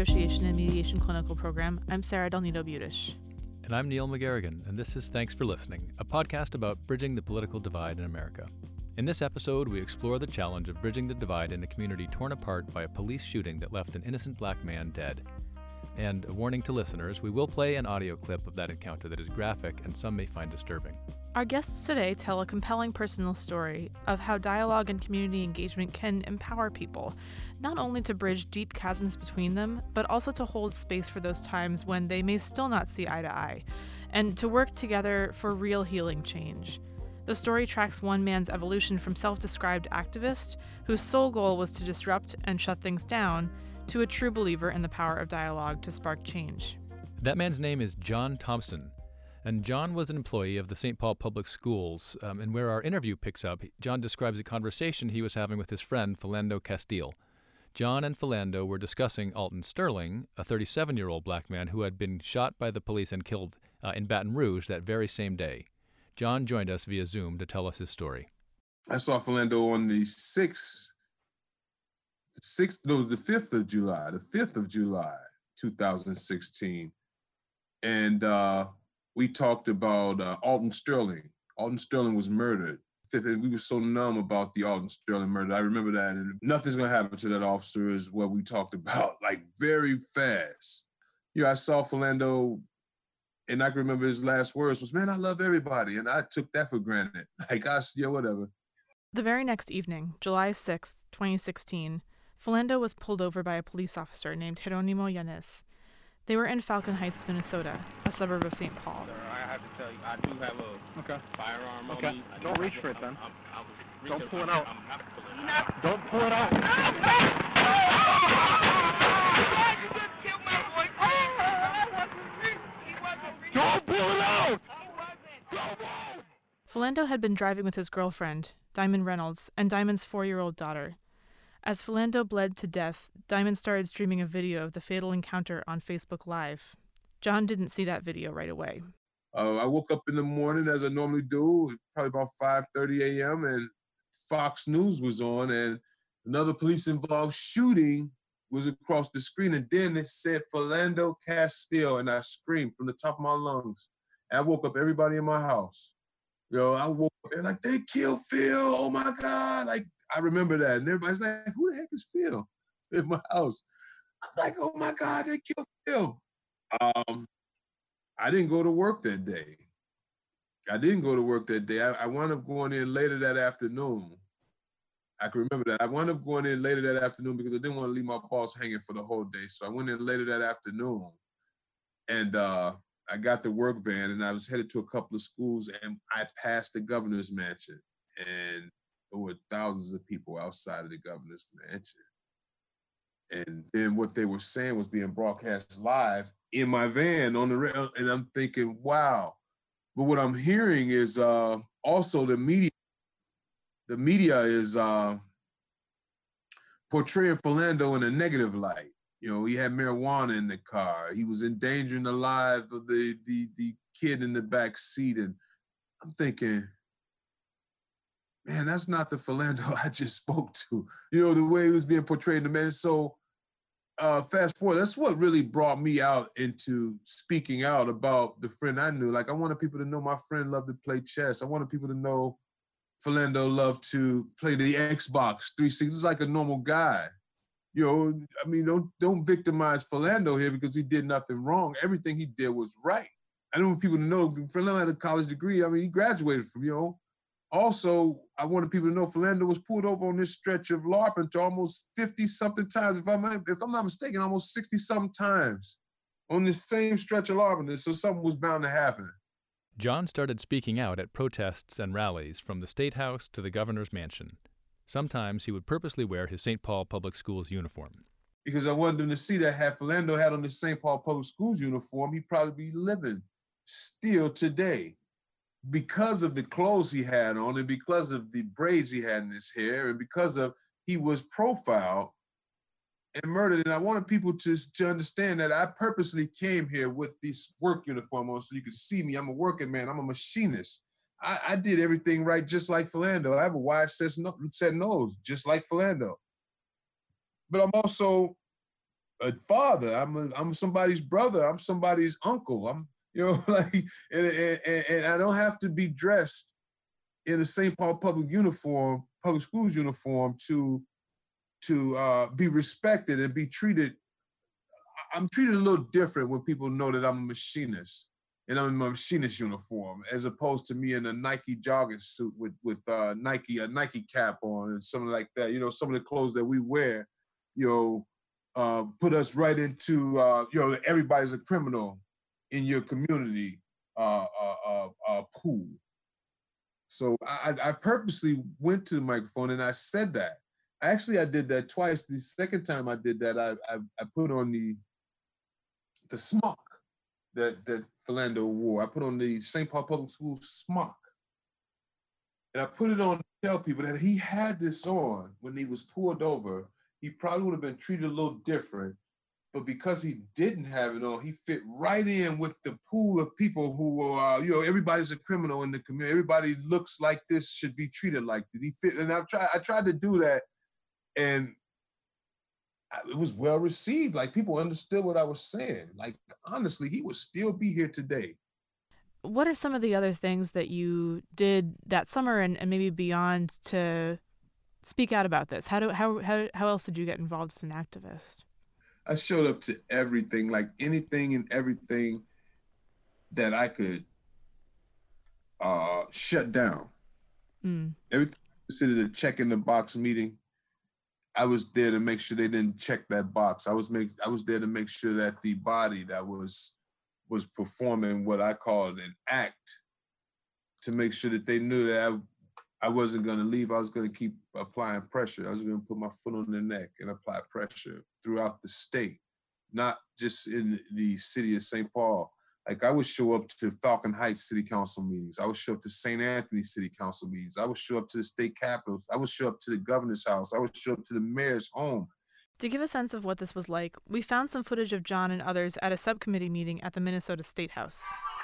Negotiation and Mediation Clinical Program, I'm Sarah Del Nido Budish. And I'm Neil McGarrigan, and this is Thanks for Listening, a podcast about bridging the political divide in America. In this episode, we explore the challenge of bridging the divide in a community torn apart by a police shooting that left an innocent black man dead. And a warning to listeners, we will play an audio clip of that encounter that is graphic and some may find disturbing. Our guests today tell a compelling personal story of how dialogue and community engagement can empower people, not only to bridge deep chasms between them, but also to hold space for those times when they may still not see eye to eye, and to work together for real healing change. The story tracks one man's evolution from self described activist, whose sole goal was to disrupt and shut things down, to a true believer in the power of dialogue to spark change. That man's name is John Thompson. And John was an employee of the St. Paul Public Schools. Um, and where our interview picks up, John describes a conversation he was having with his friend, Philando Castile. John and Philando were discussing Alton Sterling, a 37 year old black man who had been shot by the police and killed uh, in Baton Rouge that very same day. John joined us via Zoom to tell us his story. I saw Philando on the 6th sixth, no, the fifth of July, the fifth of July, 2016, and uh, we talked about uh, Alton Sterling. Alton Sterling was murdered. And we were so numb about the Alton Sterling murder. I remember that, and nothing's gonna happen to that officer is what we talked about, like very fast. You know, I saw Philando, and I can remember his last words was, "Man, I love everybody," and I took that for granted. Like, I, yeah, whatever. The very next evening, July 6th, 2016, Philando was pulled over by a police officer named Geronimo Yanez. They were in Falcon Heights, Minnesota, a suburb of St. Paul. Sir, I have to tell you, I do have a okay. firearm okay. on me. Don't reach for it then. I'm, I'm, Don't pull it out. I'm not pulling it out. Don't pull it out. Don't pull it out! Philando had been driving with his girlfriend, Diamond Reynolds, and Diamond's four year old daughter. As Philando bled to death, Diamond started streaming a video of the fatal encounter on Facebook Live. John didn't see that video right away. Uh, I woke up in the morning as I normally do, probably about 5:30 a.m., and Fox News was on, and another police-involved shooting was across the screen, and then it said Philando Castile, and I screamed from the top of my lungs. And I woke up everybody in my house. Yo, I woke and like they killed Phil. Oh my God! Like I remember that, and everybody's like, "Who the heck is Phil?" In my house, I'm like, "Oh my God, they killed Phil." Um, I didn't go to work that day. I didn't go to work that day. I, I wound up going in later that afternoon. I can remember that. I wound up going in later that afternoon because I didn't want to leave my boss hanging for the whole day. So I went in later that afternoon, and uh, I got the work van, and I was headed to a couple of schools, and I passed the governor's mansion, and there were thousands of people outside of the governor's mansion. And then what they were saying was being broadcast live in my van on the rail. And I'm thinking, wow. But what I'm hearing is uh, also the media, the media is uh, portraying Philando in a negative light. You know, he had marijuana in the car. He was endangering the lives of the, the, the kid in the back seat. And I'm thinking, man, that's not the Philando I just spoke to. You know, the way he was being portrayed. In the man. So uh, fast forward, that's what really brought me out into speaking out about the friend I knew. Like I wanted people to know my friend loved to play chess. I wanted people to know Philando loved to play the Xbox 360. He's like a normal guy. You know, I mean, don't don't victimize Philando here because he did nothing wrong. Everything he did was right. I don't want people to know Philando had a college degree. I mean, he graduated from, you know, also, I wanted people to know Philando was pulled over on this stretch of Larpenteur to almost 50 something times. If I'm, if I'm not mistaken, almost 60 something times on this same stretch of Larpenteur. So something was bound to happen. John started speaking out at protests and rallies from the State House to the governor's mansion. Sometimes he would purposely wear his St. Paul Public Schools uniform. Because I wanted them to see that had Philando had on the St. Paul Public Schools uniform, he'd probably be living still today because of the clothes he had on and because of the braids he had in his hair and because of he was profiled and murdered. And I wanted people to, to understand that I purposely came here with this work uniform on so you could see me. I'm a working man, I'm a machinist. I, I did everything right just like Philando. I have a wife says no, set nose, just like Philando. But I'm also a father. I'm a, I'm somebody's brother. I'm somebody's uncle. I'm you know like and, and, and I don't have to be dressed in a St. Paul public uniform, public schools uniform to to uh, be respected and be treated. I'm treated a little different when people know that I'm a machinist and I'm in my machinist uniform, as opposed to me in a Nike jogging suit with with uh, Nike a Nike cap on and something like that. You know, some of the clothes that we wear, you know, uh, put us right into uh, you know everybody's a criminal in your community uh, uh, uh, pool. So I, I purposely went to the microphone and I said that. Actually, I did that twice. The second time I did that, I I, I put on the the smock that that Philando wore. I put on the St. Paul Public School smock. And I put it on to tell people that he had this on when he was pulled over. He probably would have been treated a little different. But because he didn't have it on, he fit right in with the pool of people who are, you know, everybody's a criminal in the community. Everybody looks like this, should be treated like this. He fit, and I've tried, I tried to do that, and it was well received. Like people understood what I was saying. Like honestly, he would still be here today. What are some of the other things that you did that summer and, and maybe beyond to speak out about this? How do how how how else did you get involved as an activist? I showed up to everything, like anything and everything that I could uh shut down. Mm. Everything considered a check in the box meeting I was there to make sure they didn't check that box. I was make I was there to make sure that the body that was was performing what I called an act to make sure that they knew that I, I wasn't going to leave. I was going to keep applying pressure. I was going to put my foot on their neck and apply pressure throughout the state, not just in the city of St. Paul, like I would show up to Falcon Heights City Council meetings. I would show up to St. Anthony City Council meetings. I would show up to the state capitol. I would show up to the governor's house. I would show up to the mayor's home. To give a sense of what this was like, we found some footage of John and others at a subcommittee meeting at the Minnesota State House. You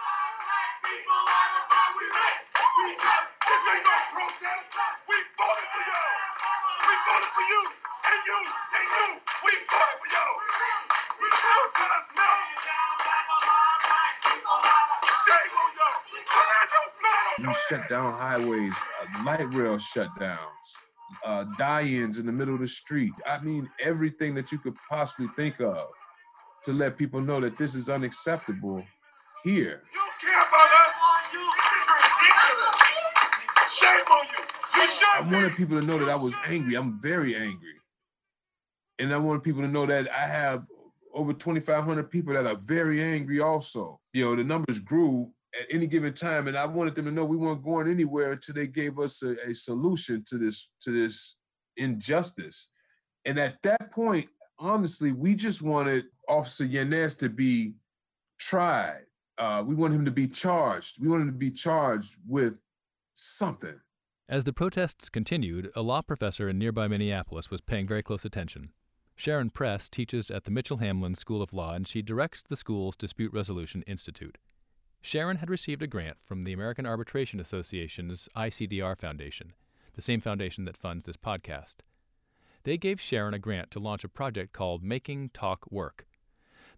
shut down highways, uh, light rail shutdowns, uh, die-ins in the middle of the street. I mean, everything that you could possibly think of to let people know that this is unacceptable here. You care about us? Shame on you. You should I wanted people to know that I was angry. I'm very angry. And I want people to know that I have over 2,500 people that are very angry also. You know, the numbers grew at any given time. And I wanted them to know we weren't going anywhere until they gave us a, a solution to this to this injustice. And at that point, honestly, we just wanted Officer Yanez to be tried. Uh, we want him to be charged. We want him to be charged with something. As the protests continued, a law professor in nearby Minneapolis was paying very close attention. Sharon Press teaches at the Mitchell Hamline School of Law and she directs the school's Dispute Resolution Institute. Sharon had received a grant from the American Arbitration Association's ICDR Foundation, the same foundation that funds this podcast. They gave Sharon a grant to launch a project called Making Talk Work.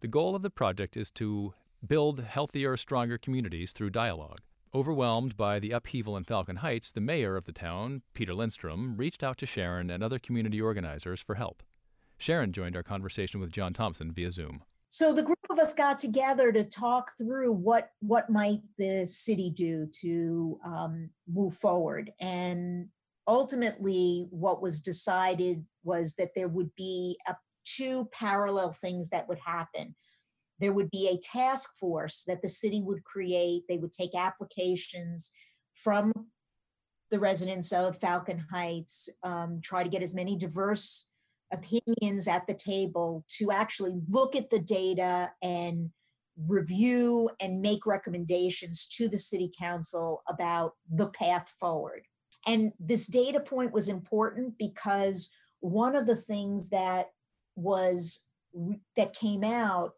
The goal of the project is to build healthier, stronger communities through dialogue. Overwhelmed by the upheaval in Falcon Heights, the mayor of the town, Peter Lindstrom, reached out to Sharon and other community organizers for help. Sharon joined our conversation with John Thompson via Zoom. So the group of us got together to talk through what what might the city do to um, move forward, and ultimately, what was decided was that there would be a, two parallel things that would happen. There would be a task force that the city would create. They would take applications from the residents of Falcon Heights, um, try to get as many diverse opinions at the table to actually look at the data and review and make recommendations to the city council about the path forward. And this data point was important because one of the things that was that came out,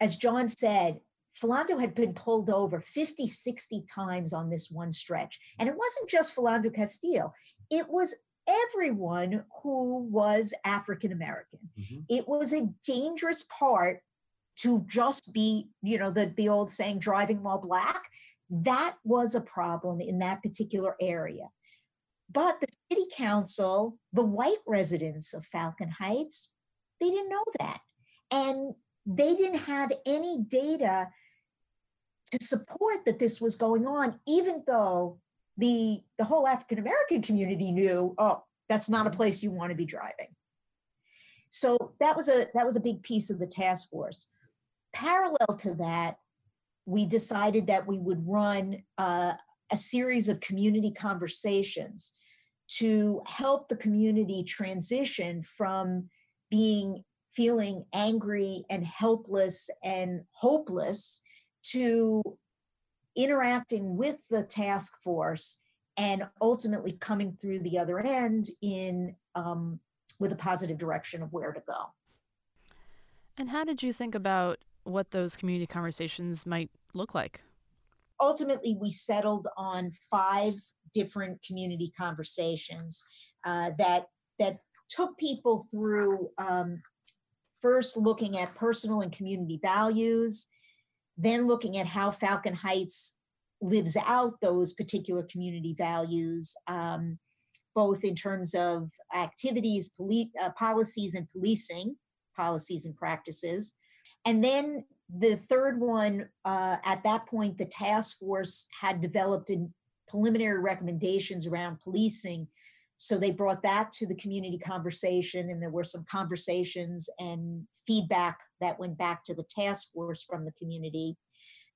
as John said, Philando had been pulled over 50, 60 times on this one stretch. And it wasn't just Philando Castile, it was everyone who was African American. Mhm. It was a dangerous part to just be, you know, the, the old saying, driving while black. That was a problem in that particular area. But the city council, the white residents of Falcon Heights, they didn't know that. And they didn't have any data to support that this was going on, even though the the whole African American community knew, oh, that's not a place you want to be driving. So that was a that was a big piece of the task force. Parallel to that, we decided that we would run uh, a series of community conversations to help the community transition from being feeling angry and helpless and hopeless to interacting with the task force and ultimately coming through the other end in um, with a positive direction of where to go. And how did you think about what those community conversations might look like? Ultimately, we settled on five different community conversations uh, that that took people through um, first looking at personal and community values, then looking at how Falcon Heights lives out those particular community values, um, both in terms of activities, poli- uh, policies, and policing policies and practices. And then the third one, uh, at that point, the task force had developed in preliminary recommendations around policing. So they brought that to the community conversation, and there were some conversations and feedback that went back to the task force from the community.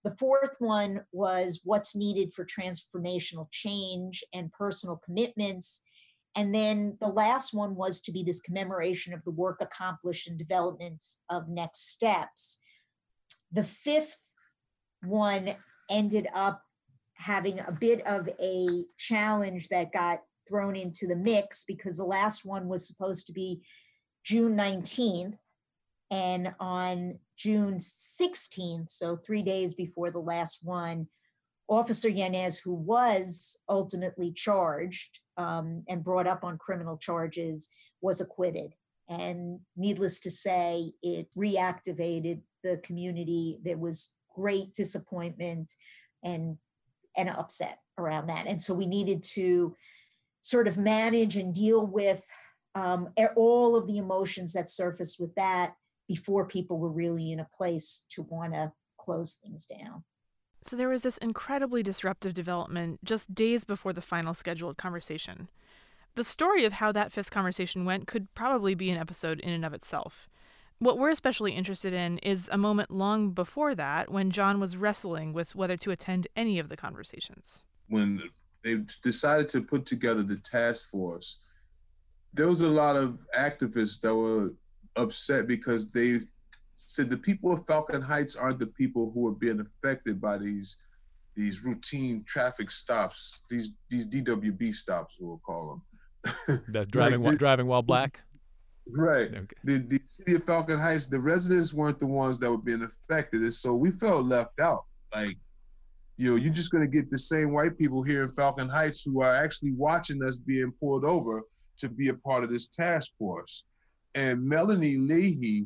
The fourth one was what's needed for transformational change and personal commitments. And then the last one was to be this commemoration of the work accomplished and development of next steps. The fifth one ended up having a bit of a challenge that got thrown into the mix because the last one was supposed to be June 19th. And on June 16th, so three days before the last one, Officer Yanez, who was ultimately charged um, and brought up on criminal charges, was acquitted. And needless to say, it reactivated the community. There was great disappointment and and upset around that. And so we needed to sort of manage and deal with um, all of the emotions that surfaced with that before people were really in a place to want to close things down. So there was this incredibly disruptive development just days before the final scheduled conversation. The story of how that fifth conversation went could probably be an episode in and of itself. What we're especially interested in is a moment long before that when John was wrestling with whether to attend any of the conversations. When they decided to put together the task force, there was a lot of activists that were upset because they said the people of Falcon Heights aren't the people who are being affected by these these routine traffic stops, these these DWB stops, we'll call them. That's driving Like the- driving while black. Right. Okay. The, the city of Falcon Heights, the residents weren't the ones that were being affected. And so we felt left out. Like, you know, you're just going to get the same white people here in Falcon Heights who are actually watching us being pulled over to be a part of this task force. And Melanie Leahy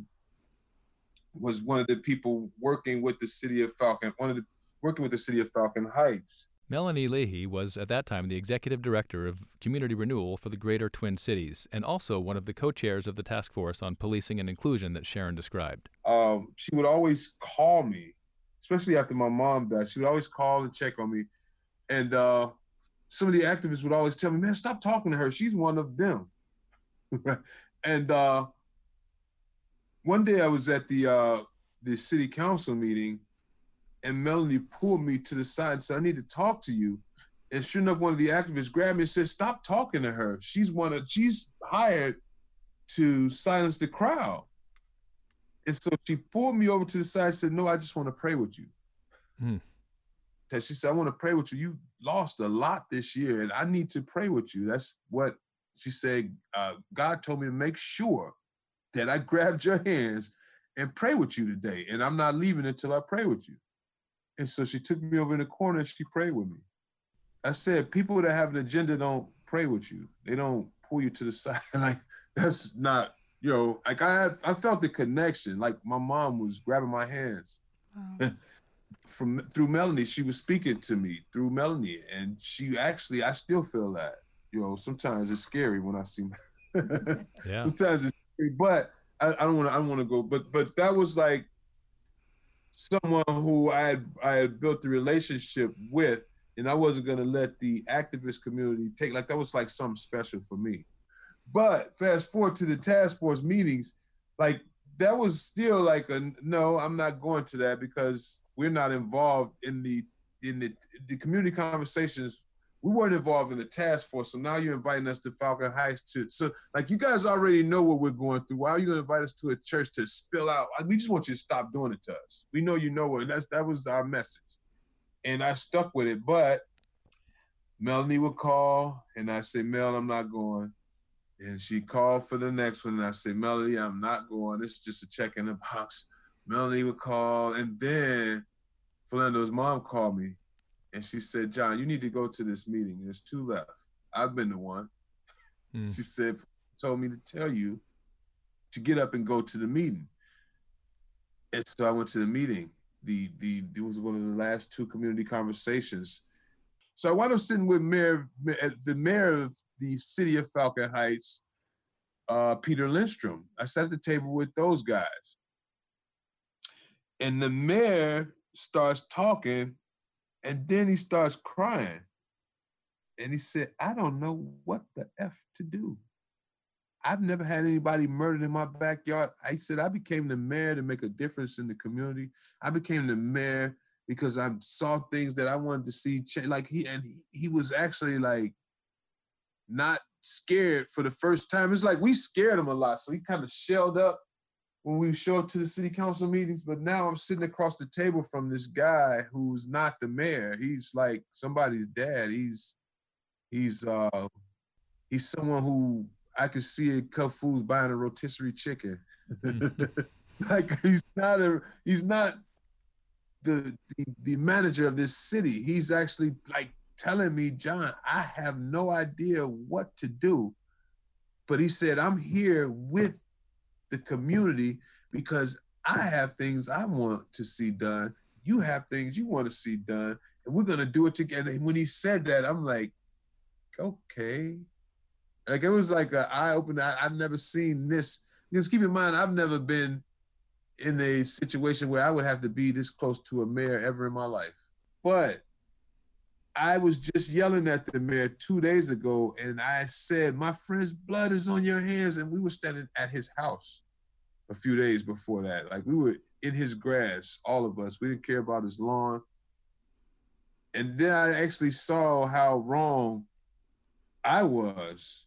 was one of the people working with the city of Falcon, one of the working with the city of Falcon Heights. Melanie Leahy was at that time the executive director of community renewal for the Greater Twin Cities and also one of the co-chairs of the task force on policing and inclusion that Sharon described. um, she would always call me, especially after my mom died. She would always call and check on me. And uh, some of the activists would always tell me, man, stop talking to her. She's one of them. and uh, one day I was at the uh, the city council meeting and Melanie pulled me to the side and said, I need to talk to you. And sure enough, one of the activists grabbed me and said, Stop talking to her. She's one of she's hired to silence the crowd. And so she pulled me over to the side and said, No, I just want to pray with you. Hmm. And she said, I want to pray with you. You lost a lot this year, and I need to pray with you. That's what she said. Uh, God told me to make sure that I grabbed your hands and pray with you today. And I'm not leaving until I pray with you. And so she took me over in the corner and she prayed with me. I said, people that have an agenda don't pray with you. They don't pull you to the side. like that's not, you know, like I I felt the connection. Like my mom was grabbing my hands Wow. from through Melanie. She was speaking to me through Melanie, and she actually, I still feel that. You know, sometimes it's scary when I see. Yeah. Sometimes it's scary, but I, I don't want to. I don't want to go. But but that was like someone who I had I had built the relationship with, and I wasn't gonna let the activist community take like that was like something special for me. But fast forward to the task force meetings, like that was still like a no, I'm not going to that because we're not involved in the in the the community conversations. We weren't involved in the task force, so now you're inviting us to Falcon Heights to so like you guys already know what we're going through. Why are you gonna invite us to a church to spill out? We just want you to stop doing it to us. We know you know it. That's that was our message, and I stuck with it. But Melanie would call, and I say, Mel, I'm not going. And she called for the next one, and I said, Melanie, I'm not going. This is just a check in the box. Melanie would call, and then Philando's mom called me, and she said, John, you need to go to this meeting. There's two left. I've been the one. Mm. She said, told me to tell you to get up and go to the meeting. And so I went to the meeting. The the it was one of the last two community conversations. So I wound up sitting with Mayor, the mayor of the city of Falcon Heights, uh, Peter Lindstrom. I sat at the table with those guys. And the mayor starts talking, and then he starts crying. And he said, I don't know what the F to do. I've never had anybody murdered in my backyard. I said, I became the mayor to make a difference in the community. I became the mayor because I saw things that I wanted to see change. Like he and he, he was actually like not scared for the first time. It's like we scared him a lot, so he kind of shelled up when we show up to the city council meetings. But now I'm sitting across the table from this guy who's not the mayor. He's like somebody's dad. He's he's uh he's someone who I could see at Cub Foods buying a rotisserie chicken. like he's not a he's not the, the the manager of this city. He's actually like telling me, John, I have no idea what to do. But he said, I'm here with the community because I have things I want to see done. You have things you want to see done, and we're gonna do it together. And when he said that, I'm like, okay. Like it was like an eye opener. I've never seen this. Because keep in mind, I've never been in a situation where I would have to be this close to a mayor ever in my life. But I was just yelling at the mayor two days ago, and I said, My friend's blood is on your hands. And we were standing at his house a few days before that. Like we were in his grass, all of us. We didn't care about his lawn. And then I actually saw how wrong I was.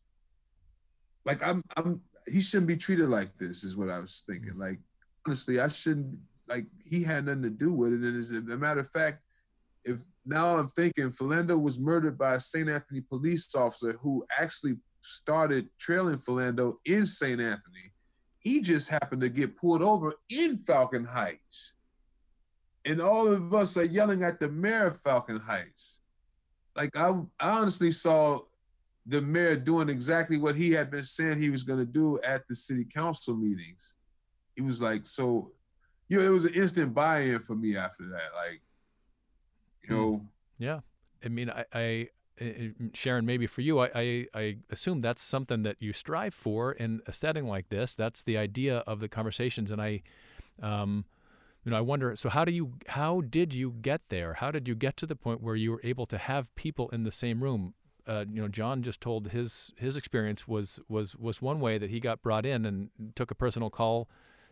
Like I'm I'm he shouldn't be treated like this, is what I was thinking. Like honestly, I shouldn't like he had nothing to do with it. And as a matter of fact, if now I'm thinking Philando was murdered by a St. Anthony police officer who actually started trailing Philando in St. Anthony. He just happened to get pulled over in Falcon Heights. And all of us are yelling at the mayor of Falcon Heights. Like I, I honestly saw the mayor doing exactly what he had been saying he was going to do at the city council meetings. He was like, so, you know, it was an instant buy-in for me after that. Like, you know, Yeah, I mean, I, I, I Sharon, maybe for you, I, I, I assume that's something that you strive for in a setting like this. That's the idea of the conversations, and I, um, you know, I wonder. So, how do you, how did you get there? How did you get to the point where you were able to have people in the same room? Uh, you know, John just told his his experience was was was one way that he got brought in and took a personal call,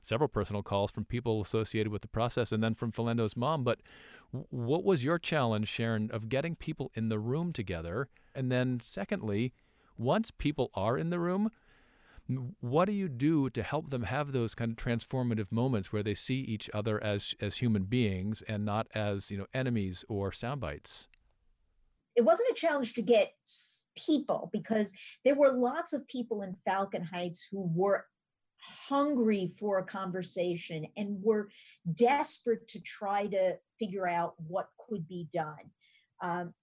several personal calls from people associated with the process, and then from Philando's mom. But what was your challenge, Sharon, of getting people in the room together? And then, secondly, once people are in the room, what do you do to help them have those kind of transformative moments where they see each other as as human beings and not as you know enemies or sound bites? it wasn't a challenge to get people because there were lots of people in Falcon Heights who were hungry for a conversation and were desperate to try to figure out what could be done. Um,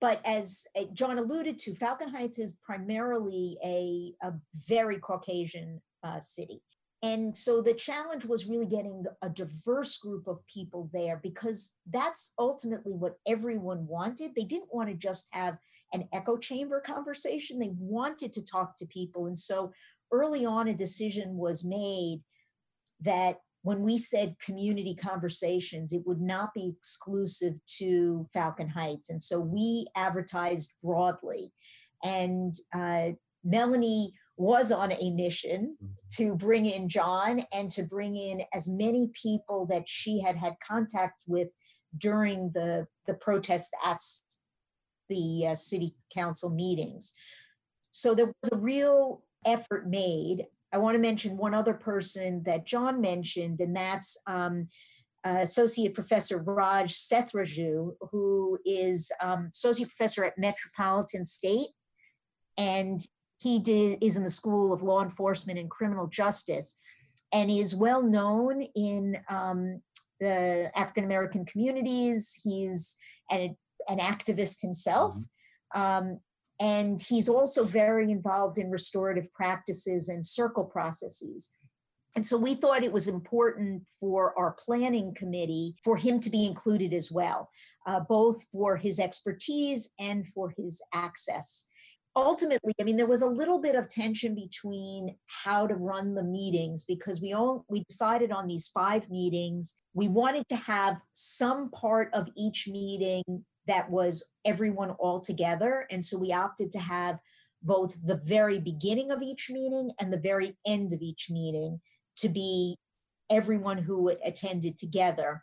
but as uh, John alluded to, Falcon Heights is primarily a, a very Caucasian uh, city. And so the challenge was really getting a diverse group of people there because that's ultimately what everyone wanted. They didn't want to just have an echo chamber conversation, they wanted to talk to people. And so early on, a decision was made that when we said community conversations, it would not be exclusive to Falcon Heights. And so we advertised broadly. And uh, Melanie was on a mission mm-hmm. to bring in John and to bring in as many people that she had had contact with during the, the protest at the uh, city council meetings. So there was a real effort made. I want to mention one other person that John mentioned, and that's um, uh, Associate Professor Raj Sethuraju, who is um, Associate Professor at Metropolitan State. And he did, is in the School of Law Enforcement and Criminal Justice and is well known in um, the African American communities. He's an, an activist himself. Mm-hmm. Um, and he's also very involved in restorative practices and circle processes. And so we thought it was important for our planning committee for him to be included as well, uh, both for his expertise and for his access ultimately i mean there was a little bit of tension between how to run the meetings because we all we decided on these five meetings we wanted to have some part of each meeting that was everyone all together and so we opted to have both the very beginning of each meeting and the very end of each meeting to be everyone who attended together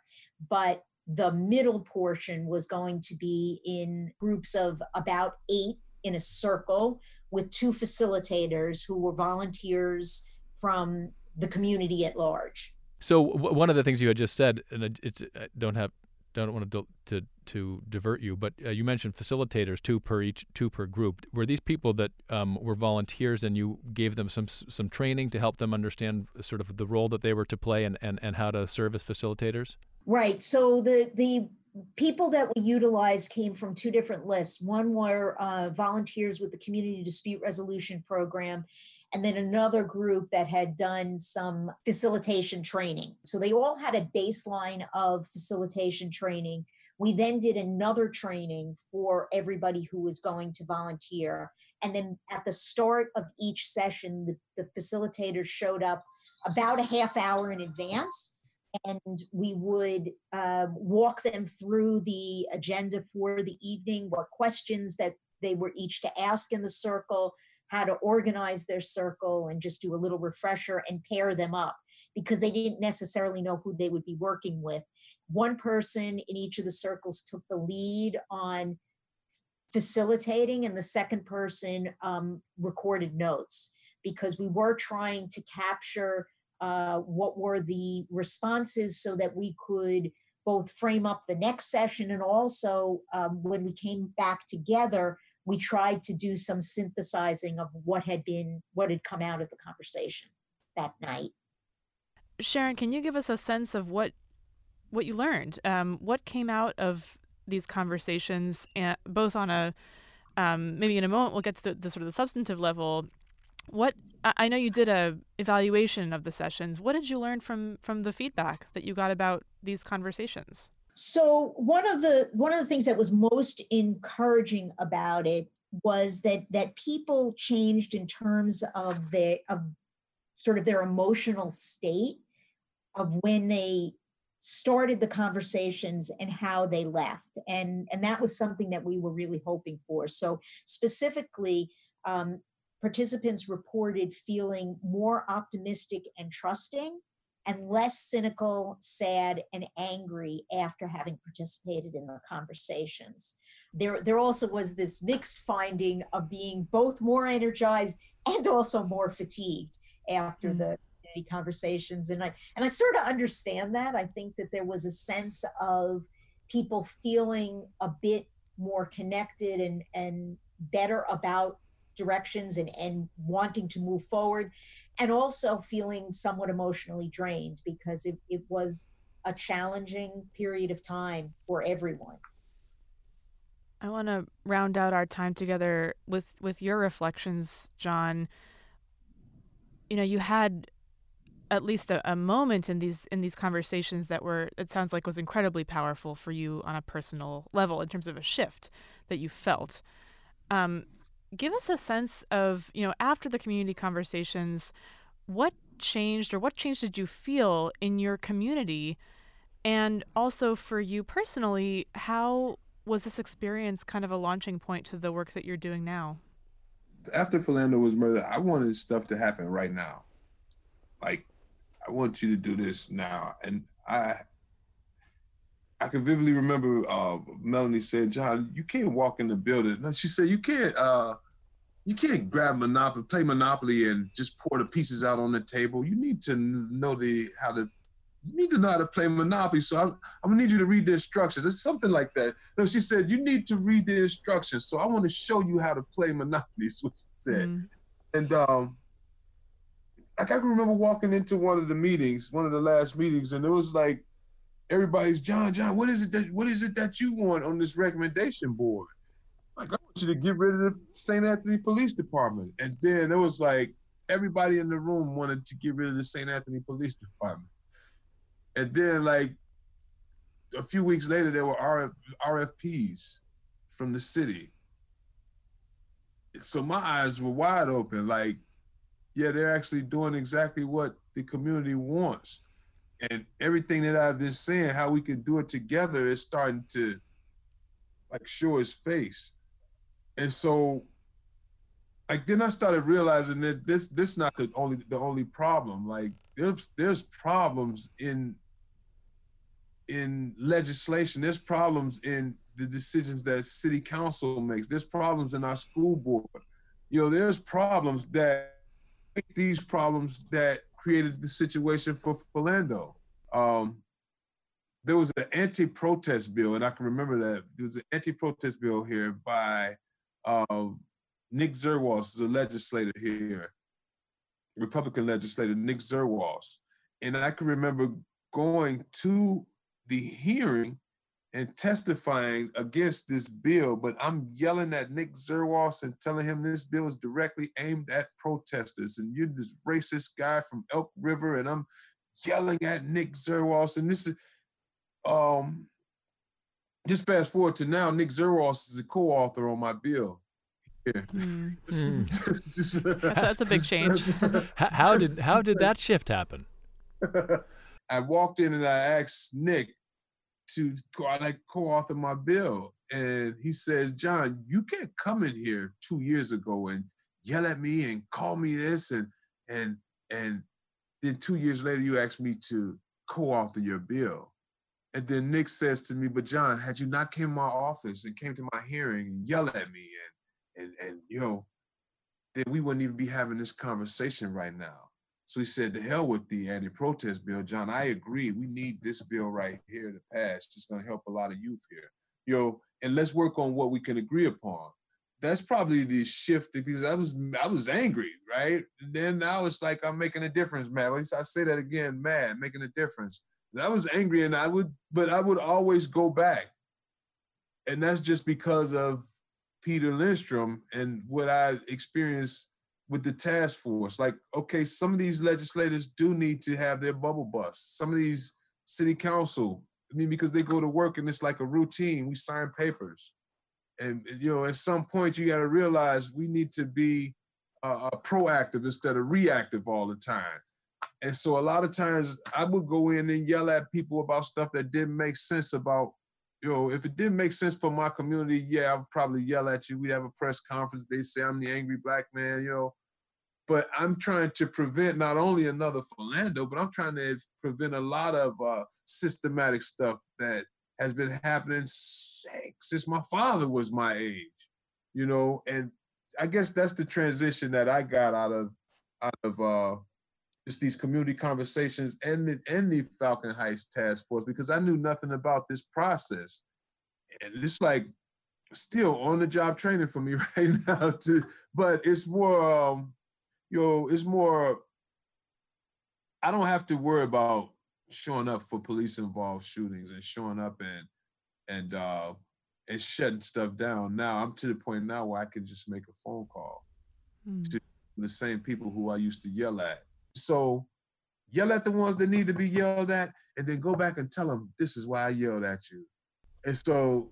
but the middle portion was going to be in groups of about eight in a circle with two facilitators who were volunteers from the community at large. So w- one of the things you had just said, and it's I don't have don't want to to to divert you, but uh, you mentioned facilitators, two per each, two per group. Were these people that um, were volunteers, and you gave them some some training to help them understand sort of the role that they were to play and and, and how to serve as facilitators? Right. So the the people that we utilized came from two different lists. One were uh, volunteers with the Community Dispute Resolution Program, and then another group that had done some facilitation training. So they all had a baseline of facilitation training. We then did another training for everybody who was going to volunteer. And then at the start of each session, the, the facilitators showed up about a half hour in advance and we would uh, walk them through the agenda for the evening, what questions that they were each to ask in the circle, how to organize their circle, and just do a little refresher and pair them up because they didn't necessarily know who they would be working with. One person in each of the circles took the lead on facilitating, and the second person um, recorded notes because we were trying to capture uh, what were the responses so that we could both frame up the next session and also um, when we came back together we tried to do some synthesizing of what had been what had come out of the conversation that night sharon can you give us a sense of what what you learned um, what came out of these conversations and both on a um, maybe in a moment we'll get to the, the sort of the substantive level what I know you did a evaluation of the sessions. What did you learn from from the feedback that you got about these conversations? So one of the one of the things that was most encouraging about it was that that people changed in terms of their of sort of their emotional state of when they started the conversations and how they left. And and that was something that we were really hoping for. So specifically um, participants reported feeling more optimistic and trusting and less cynical, sad, and angry after having participated in the conversations. There, there also was this mixed finding of being both more energized and also more fatigued after mm. the conversations. And I and I sort of understand that. I think that there was a sense of people feeling a bit more connected and and better about directions and, and wanting to move forward and also feeling somewhat emotionally drained because it, it was a challenging period of time for everyone I want to round out our time together with with your reflections, John. You know, you had at least a, a moment in these in these conversations that were it sounds like was incredibly powerful for you on a personal level in terms of a shift that you felt. Um, give us a sense of you know after the community conversations, what changed or what change did you feel in your community, and also for you personally, how was this experience kind of a launching point to the work that you're doing now? After Philando was murdered, I wanted stuff to happen right now. Like I want you to do this now. And I I can vividly remember uh, Melanie said, John, you can't walk in the building. No, she said, you can't uh, you can't grab Monopoly, play Monopoly and just pour the pieces out on the table. You need to know the how to you need to know how to play Monopoly. So I'm, I'm gonna need you to read the instructions. It's something like that. No, she said, you need to read the instructions. So I want to show you how to play Monopoly, is what she said. Mm. And um, like I can remember walking into one of the meetings, one of the last meetings, and it was like everybody's John, John, what is it that what is it that you want on this recommendation board? Like I want you to get rid of the St. Anthony Police Department. And then it was like everybody in the room wanted to get rid of the St. Anthony Police Department. And then like a few weeks later there were RF, RFPs from the city. So my eyes were wide open, like yeah, they're actually doing exactly what the community wants. And everything that I've been saying, how we can do it together is starting to like show its face. And so like then I started realizing that this this not the only the only problem. Like there's there's problems in in legislation, there's problems in the decisions that city council makes, there's problems in our school board. You know, there's problems that these problems that created the situation for Philando. Um, there was an anti-protest bill, and I can remember that there was an anti-protest bill here by um, Nick Zerwas, a legislator here, Republican legislator Nick Zerwas, and I can remember going to the hearing and testifying against this bill, but I'm yelling at Nick Zerwas and telling him this bill is directly aimed at protesters, and you're this racist guy from Elk River, and I'm yelling at Nick Zerwas, and this is um just fast forward to now, Nick Zerwas is a co-author on my bill. Mm. that's, that's, a big change. how did how did that shift happen? I walked in and I asked Nick, to like co-author my bill. And he says, John, you can't come in here two years ago and yell at me and call me this and and and then two years later you asked me to co-author your bill. And then Nick says to me, but John, had you not came to my office and came to my hearing and yell at me and and and you know, then we wouldn't even be having this conversation right now. So he said, "To hell with the anti-protest bill, John. I agree. We need this bill right here to pass. It's going to help a lot of youth here, you know. And let's work on what we can agree upon. That's probably the shift because I was I was angry, right? And then now it's like I'm making a difference, man. I say that again, mad, making a difference. I was angry, and I would, but I would always go back, and that's just because of Peter Lindstrom and what I experienced with the task force. Like, okay, some of these legislators do need to have their bubble bust. Some of these city council, I mean, because they go to work and it's like a routine. We sign papers, and you know, at some point, you got to realize we need to be uh, proactive instead of reactive all the time. And so, a lot of times, I would go in and yell at people about stuff that didn't make sense about you know, if it didn't make sense for my community, yeah, I would probably yell at you. We'd have a press conference. They say I'm the angry black man, you know. But I'm trying to prevent not only another Philando, but I'm trying to prevent a lot of uh, systematic stuff that has been happening since my father was my age, you know. And I guess that's the transition that I got out of out of uh, just these community conversations and the and the Falcon Heights Task Force because I knew nothing about this process, and it's like still on the job training for me right now. To but it's more, um, you know, it's more. I don't have to worry about showing up for police involved shootings and showing up and and uh, and shutting stuff down. Now I'm to the point now where I can just make a phone call Hmm. to the same people who I used to yell at. So yell at the ones that need to be yelled at, and then go back and tell them this is why I yelled at you. And so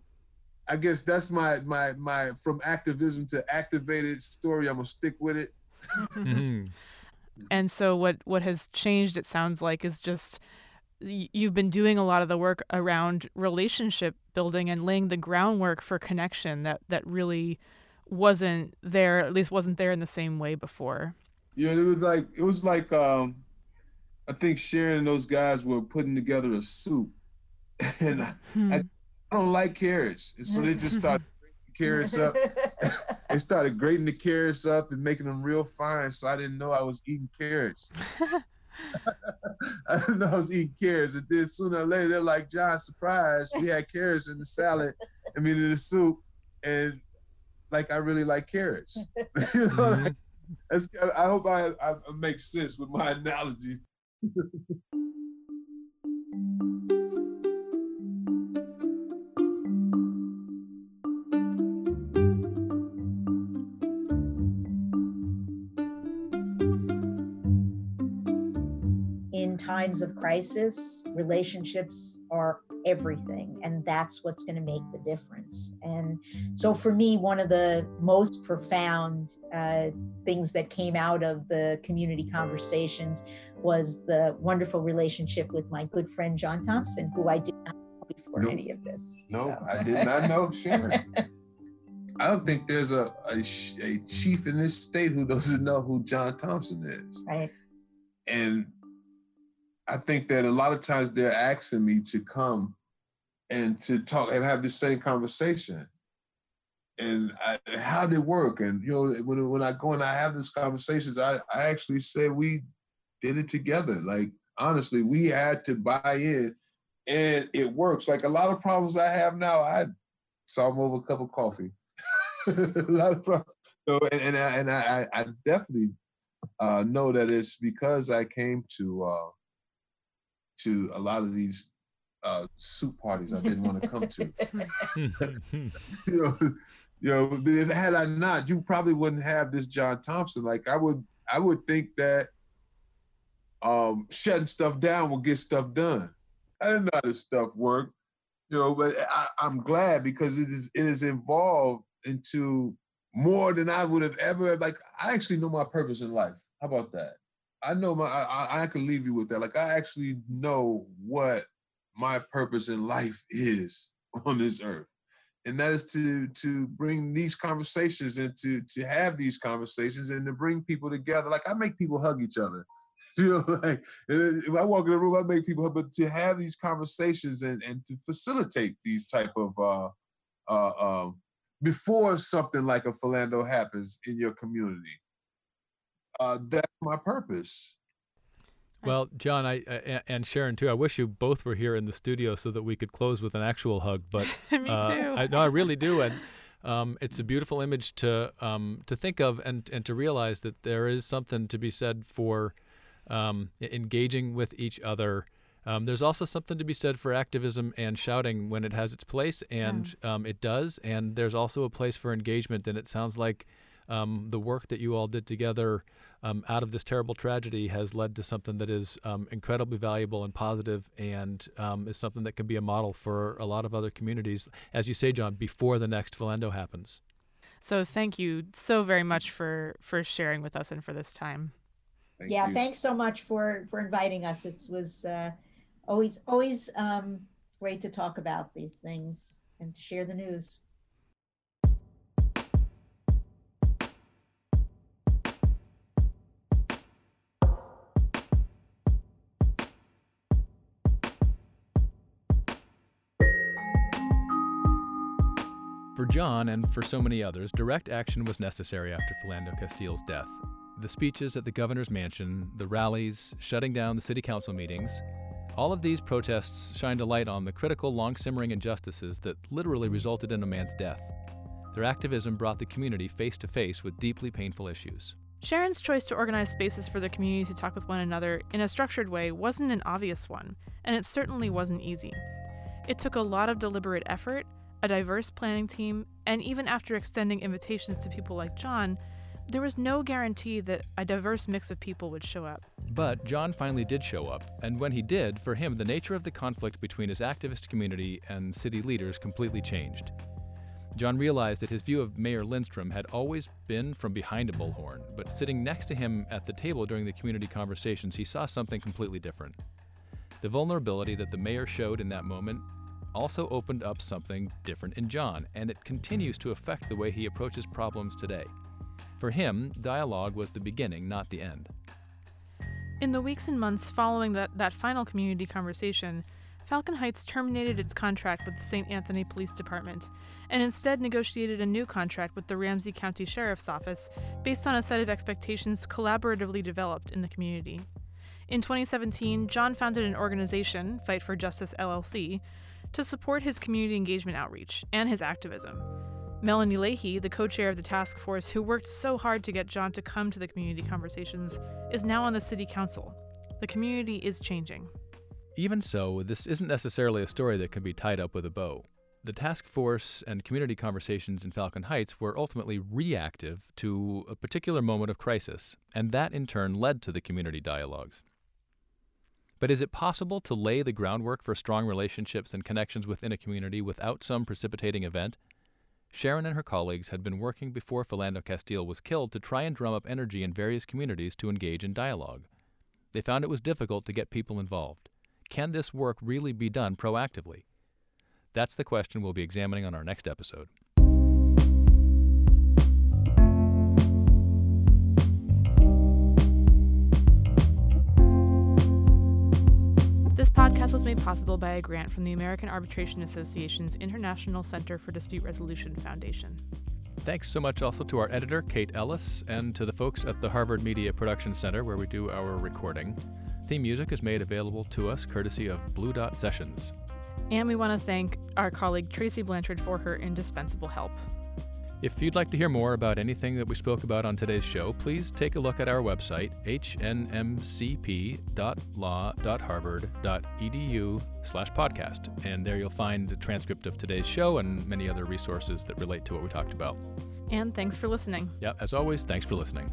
I guess that's my my my from activism to activated story. I'm gonna stick with it. Mhm. And so what what has changed it sounds like is just you've been doing a lot of the work around relationship building and laying the groundwork for connection that that really wasn't there at least wasn't there in the same way before. Yeah, it was like it was like um I think Sharon and those guys were putting together a soup. And I, Hmm. I don't like carrots. And so they just started grating carrots up. They started grating the carrots up and making them real fine. So I didn't know I was eating carrots. I didn't know I was eating carrots. And then sooner or later, they're like, John, surprise, we had carrots in the salad, I mean, in the soup. And like, I really like carrots. you know, like, Mhm. That's, I hope I, I make sense with my analogy. in times of crisis, relationships are everything, and that's what's going to make the difference. And so, for me, one of the most profound uh, things that came out of the community conversations was the wonderful relationship with my good friend John Thompson, who I did not know before Nope. any of this. No, So- I did not know Sharon. I don't think there's a, a, a chief in this state who doesn't know who John Thompson is. right. And I think that a lot of times they're asking me to come and to talk and have the same conversation. And I, how did it work? And you know, when when I go and I have these conversations, I, I actually say we did it together. Like honestly, we had to buy in, and it works. Like a lot of problems I have now, I solve over a cup of coffee. a lot of problems. So, and and I, and I, I definitely uh, know that it's because I came to uh, to a lot of these uh, soup parties I didn't want to come to. you know, you know, if had I not, you probably wouldn't have this John Thompson. Like I would, I would think that um, shutting stuff down will get stuff done. I didn't know how this stuff worked, you know, but I, I'm glad because it is it is involved into more than I would have ever like. I actually know my purpose in life. How about that? I know my. I, I can leave you with that. Like I actually know what my purpose in life is on this earth and that is to to bring these conversations and to to have these conversations and to bring people together like i make people hug each other you know like if i walk in the room i make people hug but to have these conversations and and to facilitate these type of uh uh um before something like a philando happens in your community uh that's my purpose Well, John, I, I and Sharon too. I wish you both were here in the studio so that we could close with an actual hug. But Me uh, too. I no, I really do, and um, it's a beautiful image to um, to think of and and to realize that there is something to be said for um, engaging with each other. Um, there's also something to be said for activism and shouting when it has its place, and um, it does. And there's also a place for engagement. And it sounds like um, the work that you all did together um, out of this terrible tragedy has led to something that is um, incredibly valuable and positive and um, is something that can be a model for a lot of other communities, as you say, John, before the next Philando happens. So thank you so very much for for sharing with us and for this time. Thank yeah, you. thanks so much for for inviting us. It was uh, always always um, great to talk about these things and to share the news. John and for so many others, direct action was necessary after Philando Castile's death. The speeches at the governor's mansion, the rallies, shutting down the city council meetings, all of these protests shined a light on the critical, long simmering injustices that literally resulted in a man's death. Their activism brought the community face to face with deeply painful issues. Sharon's choice to organize spaces for the community to talk with one another in a structured way wasn't an obvious one, and it certainly wasn't easy. It took a lot of deliberate effort, a diverse planning team, and even after extending invitations to people like John, there was no guarantee that a diverse mix of people would show up. But John finally did show up, and when he did, for him, the nature of the conflict between his activist community and city leaders completely changed. John realized that his view of Mayor Lindstrom had always been from behind a bullhorn, but sitting next to him at the table during the community conversations, he saw something completely different. The vulnerability that the mayor showed in that moment also opened up something different in John, and it continues to affect the way he approaches problems today. For him, dialogue was the beginning, not the end. In the weeks and months following that, that final community conversation, Falcon Heights terminated its contract with the St. Anthony Police Department and instead negotiated a new contract with the Ramsey County Sheriff's Office based on a set of expectations collaboratively developed in the community. In 2017, John founded an organization, Fight for Justice LLC, to support his community engagement outreach and his activism. Melanie Leehy, the co chair of the task force who worked so hard to get John to come to the community conversations, is now on the city council. The community is changing. Even so, this isn't necessarily a story that can be tied up with a bow. The task force and community conversations in Falcon Heights were ultimately reactive to a particular moment of crisis, and that in turn led to the community dialogues. But is it possible to lay the groundwork for strong relationships and connections within a community without some precipitating event? Sharon and her colleagues had been working before Philando Castile was killed to try and drum up energy in various communities to engage in dialogue. They found it was difficult to get people involved. Can this work really be done proactively? That's the question we'll be examining on our next episode. This podcast was made possible by a grant from the American Arbitration Association's International Center for Dispute Resolution Foundation. Thanks so much also to our editor, Kate Ellis, and to the folks at the Harvard Media Production Center where we do our recording. Theme music is made available to us courtesy of Blue Dot Sessions. And we want to thank our colleague Tracy Blanchard for her indispensable help. If you'd like to hear more about anything that we spoke about on today's show, please take a look at our website, hnmcp.law.harvard.edu slash podcast. And there you'll find a transcript of today's show and many other resources that relate to what we talked about. And thanks for listening. Yeah, as always, thanks for listening.